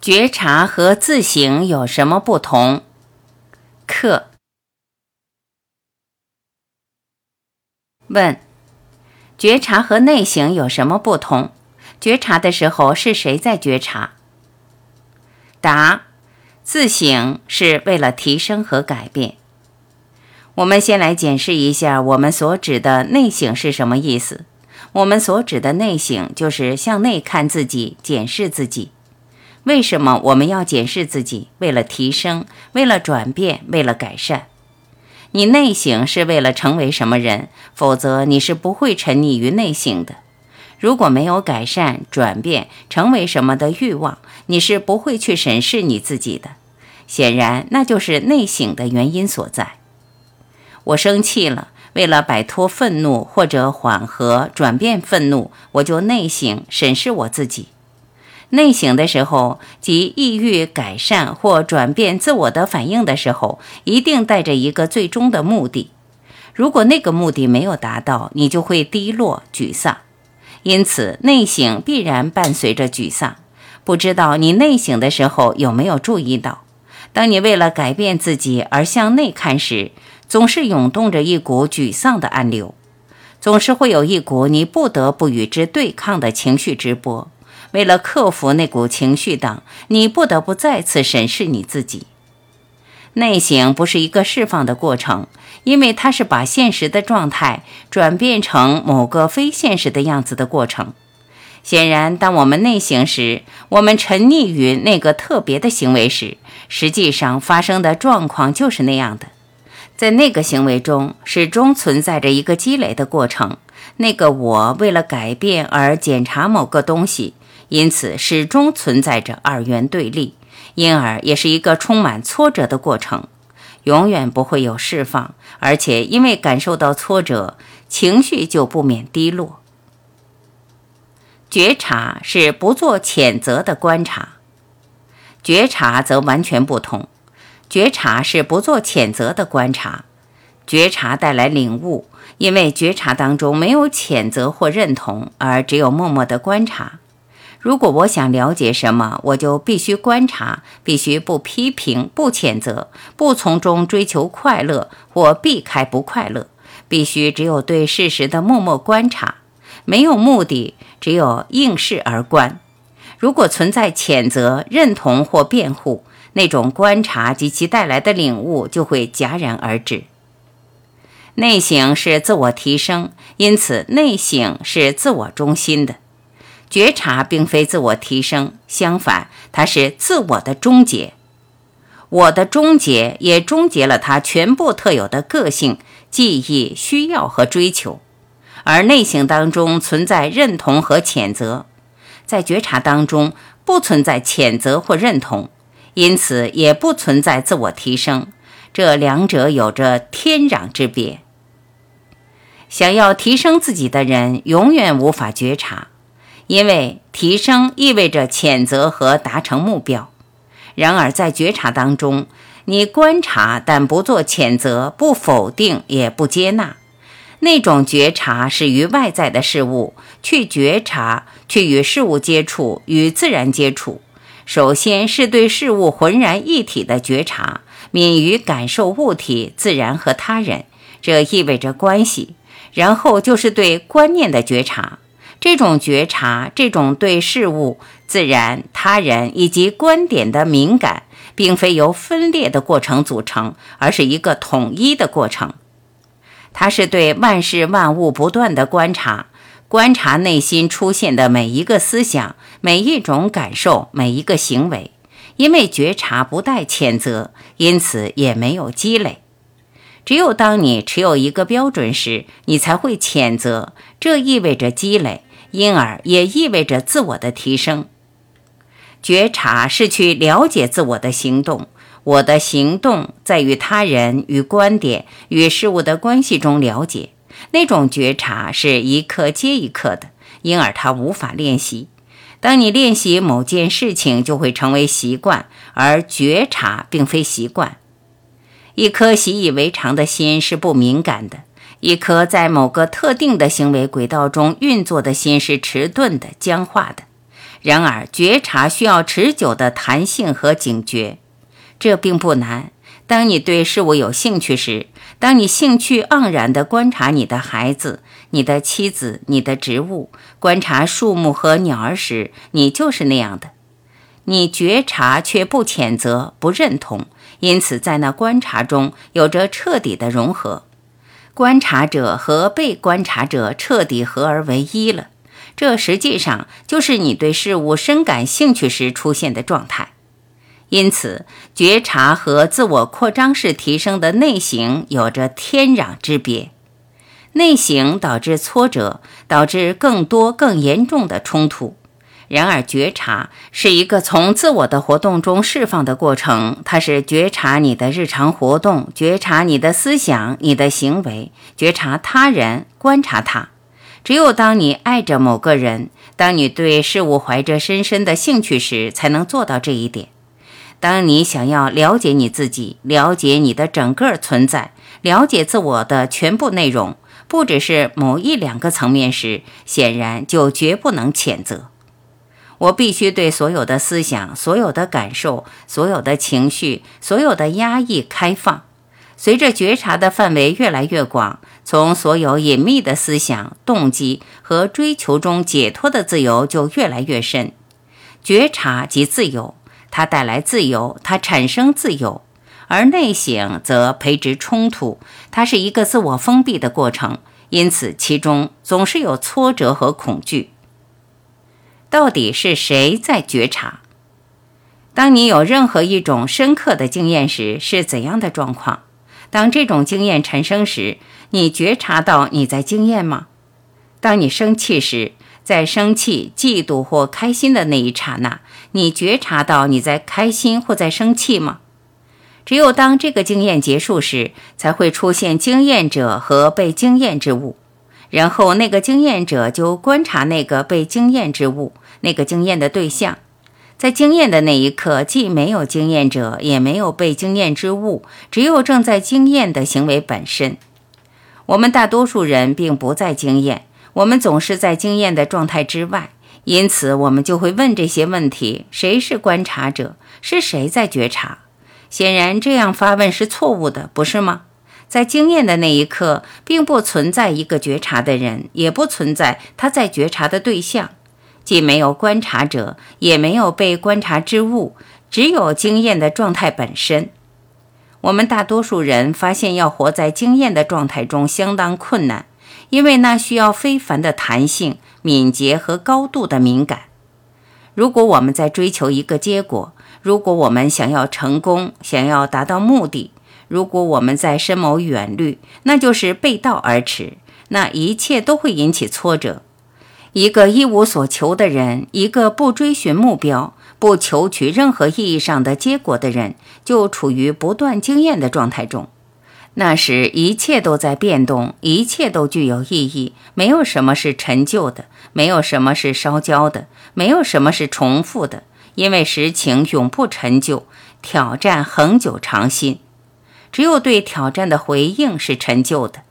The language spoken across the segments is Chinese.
觉察和自省有什么不同？课问：觉察和内省有什么不同？觉察的时候是谁在觉察？答：自省是为了提升和改变。我们先来检视一下我们所指的内省是什么意思。我们所指的内省，就是向内看自己，检视自己。为什么我们要检视自己？为了提升，为了转变，为了改善。你内省是为了成为什么人？否则你是不会沉溺于内省的。如果没有改善、转变、成为什么的欲望，你是不会去审视你自己的。显然，那就是内省的原因所在。我生气了，为了摆脱愤怒或者缓和、转变愤怒，我就内省审视我自己。内省的时候，即抑郁、改善或转变自我的反应的时候，一定带着一个最终的目的。如果那个目的没有达到，你就会低落、沮丧。因此，内省必然伴随着沮丧。不知道你内省的时候有没有注意到，当你为了改变自己而向内看时，总是涌动着一股沮丧的暗流，总是会有一股你不得不与之对抗的情绪直播。为了克服那股情绪等，你不得不再次审视你自己。内省不是一个释放的过程，因为它是把现实的状态转变成某个非现实的样子的过程。显然，当我们内省时，我们沉溺于那个特别的行为时，实际上发生的状况就是那样的。在那个行为中，始终存在着一个积累的过程。那个我为了改变而检查某个东西。因此，始终存在着二元对立，因而也是一个充满挫折的过程，永远不会有释放，而且因为感受到挫折，情绪就不免低落。觉察是不做谴责的观察，觉察则完全不同。觉察是不做谴责的观察，觉察带来领悟，因为觉察当中没有谴责或认同，而只有默默的观察。如果我想了解什么，我就必须观察，必须不批评、不谴责、不从中追求快乐或避开不快乐，必须只有对事实的默默观察，没有目的，只有应事而观。如果存在谴责、认同或辩护，那种观察及其带来的领悟就会戛然而止。内省是自我提升，因此内省是自我中心的。觉察并非自我提升，相反，它是自我的终结。我的终结也终结了他全部特有的个性、记忆、需要和追求。而内省当中存在认同和谴责，在觉察当中不存在谴责或认同，因此也不存在自我提升。这两者有着天壤之别。想要提升自己的人，永远无法觉察。因为提升意味着谴责和达成目标，然而在觉察当中，你观察但不做谴责，不否定也不接纳，那种觉察是与外在的事物去觉察，去与事物接触，与自然接触。首先是对事物浑然一体的觉察，敏于感受物体、自然和他人，这意味着关系。然后就是对观念的觉察。这种觉察，这种对事物、自然、他人以及观点的敏感，并非由分裂的过程组成，而是一个统一的过程。它是对万事万物不断的观察，观察内心出现的每一个思想、每一种感受、每一个行为。因为觉察不带谴责，因此也没有积累。只有当你持有一个标准时，你才会谴责。这意味着积累。因而也意味着自我的提升。觉察是去了解自我的行动，我的行动在与他人、与观点、与事物的关系中了解。那种觉察是一刻接一刻的，因而它无法练习。当你练习某件事情，就会成为习惯，而觉察并非习惯。一颗习以为常的心是不敏感的。一颗在某个特定的行为轨道中运作的心是迟钝的、僵化的。然而，觉察需要持久的弹性和警觉，这并不难。当你对事物有兴趣时，当你兴趣盎然地观察你的孩子、你的妻子、你的植物，观察树木和鸟儿时，你就是那样的。你觉察却不谴责、不认同，因此在那观察中有着彻底的融合。观察者和被观察者彻底合而为一了。这实际上就是你对事物深感兴趣时出现的状态。因此，觉察和自我扩张式提升的内省有着天壤之别。内省导致挫折，导致更多更严重的冲突。然而，觉察是一个从自我的活动中释放的过程，它是觉察你的日常活动，觉察你的思想、你的行为，觉察他人，观察他。只有当你爱着某个人，当你对事物怀着深深的兴趣时，才能做到这一点。当你想要了解你自己，了解你的整个存在，了解自我的全部内容，不只是某一两个层面时，显然就绝不能谴责。我必须对所有的思想、所有的感受、所有的情绪、所有的压抑开放。随着觉察的范围越来越广，从所有隐秘的思想、动机和追求中解脱的自由就越来越深。觉察即自由，它带来自由，它产生自由；而内省则培植冲突，它是一个自我封闭的过程，因此其中总是有挫折和恐惧。到底是谁在觉察？当你有任何一种深刻的经验时，是怎样的状况？当这种经验产生时，你觉察到你在经验吗？当你生气时，在生气、嫉妒或开心的那一刹那，你觉察到你在开心或在生气吗？只有当这个经验结束时，才会出现经验者和被经验之物。然后，那个经验者就观察那个被经验之物，那个经验的对象。在经验的那一刻，既没有经验者，也没有被经验之物，只有正在经验的行为本身。我们大多数人并不在经验，我们总是在经验的状态之外，因此我们就会问这些问题：谁是观察者？是谁在觉察？显然，这样发问是错误的，不是吗？在经验的那一刻，并不存在一个觉察的人，也不存在他在觉察的对象，既没有观察者，也没有被观察之物，只有经验的状态本身。我们大多数人发现，要活在经验的状态中相当困难，因为那需要非凡的弹性、敏捷和高度的敏感。如果我们在追求一个结果，如果我们想要成功，想要达到目的，如果我们在深谋远虑，那就是背道而驰，那一切都会引起挫折。一个一无所求的人，一个不追寻目标、不求取任何意义上的结果的人，就处于不断经验的状态中。那时，一切都在变动，一切都具有意义，没有什么是陈旧的，没有什么是烧焦的，没有什么是重复的，因为实情永不陈旧，挑战恒久长新。只有对挑战的回应是陈旧的，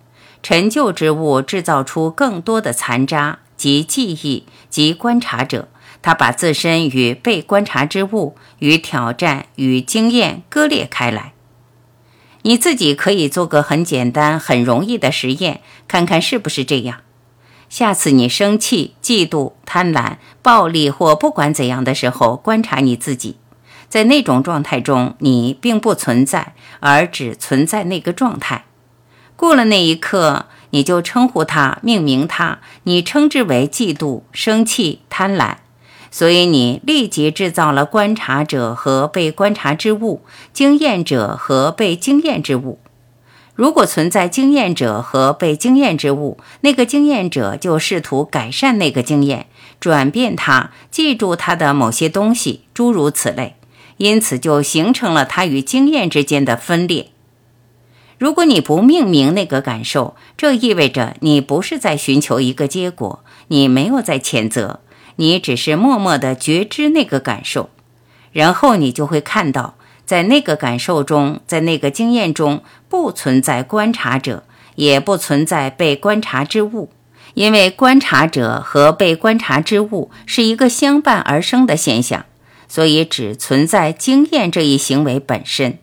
陈旧之物制造出更多的残渣及记忆及观察者，他把自身与被观察之物、与挑战与经验割裂开来。你自己可以做个很简单、很容易的实验，看看是不是这样。下次你生气、嫉妒、贪婪、暴力或不管怎样的时候，观察你自己。在那种状态中，你并不存在，而只存在那个状态。过了那一刻，你就称呼它、命名它，你称之为嫉妒、生气、贪婪。所以，你立即制造了观察者和被观察之物，经验者和被经验之物。如果存在经验者和被经验之物，那个经验者就试图改善那个经验，转变它，记住它的某些东西，诸如此类。因此，就形成了它与经验之间的分裂。如果你不命名那个感受，这意味着你不是在寻求一个结果，你没有在谴责，你只是默默地觉知那个感受。然后你就会看到，在那个感受中，在那个经验中，不存在观察者，也不存在被观察之物，因为观察者和被观察之物是一个相伴而生的现象，所以只存在经验这一行为本身。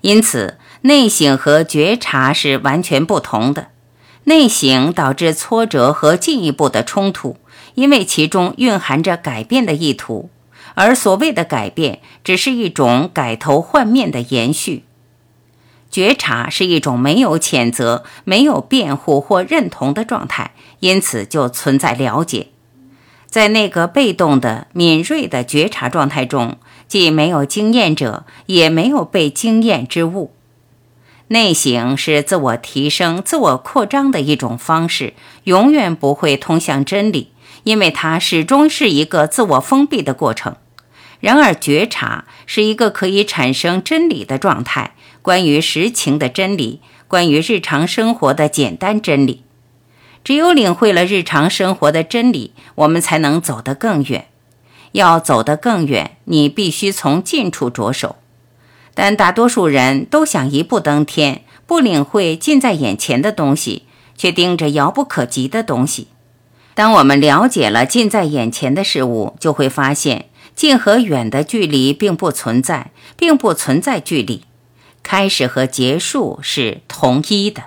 因此，内省和觉察是完全不同的。内省导致挫折和进一步的冲突，因为其中蕴含着改变的意图，而所谓的改变只是一种改头换面的延续。觉察是一种没有谴责、没有辩护或认同的状态，因此就存在了解。在那个被动的、敏锐的觉察状态中，既没有经验者，也没有被经验之物。内省是自我提升、自我扩张的一种方式，永远不会通向真理，因为它始终是一个自我封闭的过程。然而，觉察是一个可以产生真理的状态，关于实情的真理，关于日常生活的简单真理。只有领会了日常生活的真理，我们才能走得更远。要走得更远，你必须从近处着手。但大多数人都想一步登天，不领会近在眼前的东西，却盯着遥不可及的东西。当我们了解了近在眼前的事物，就会发现近和远的距离并不存在，并不存在距离。开始和结束是同一的。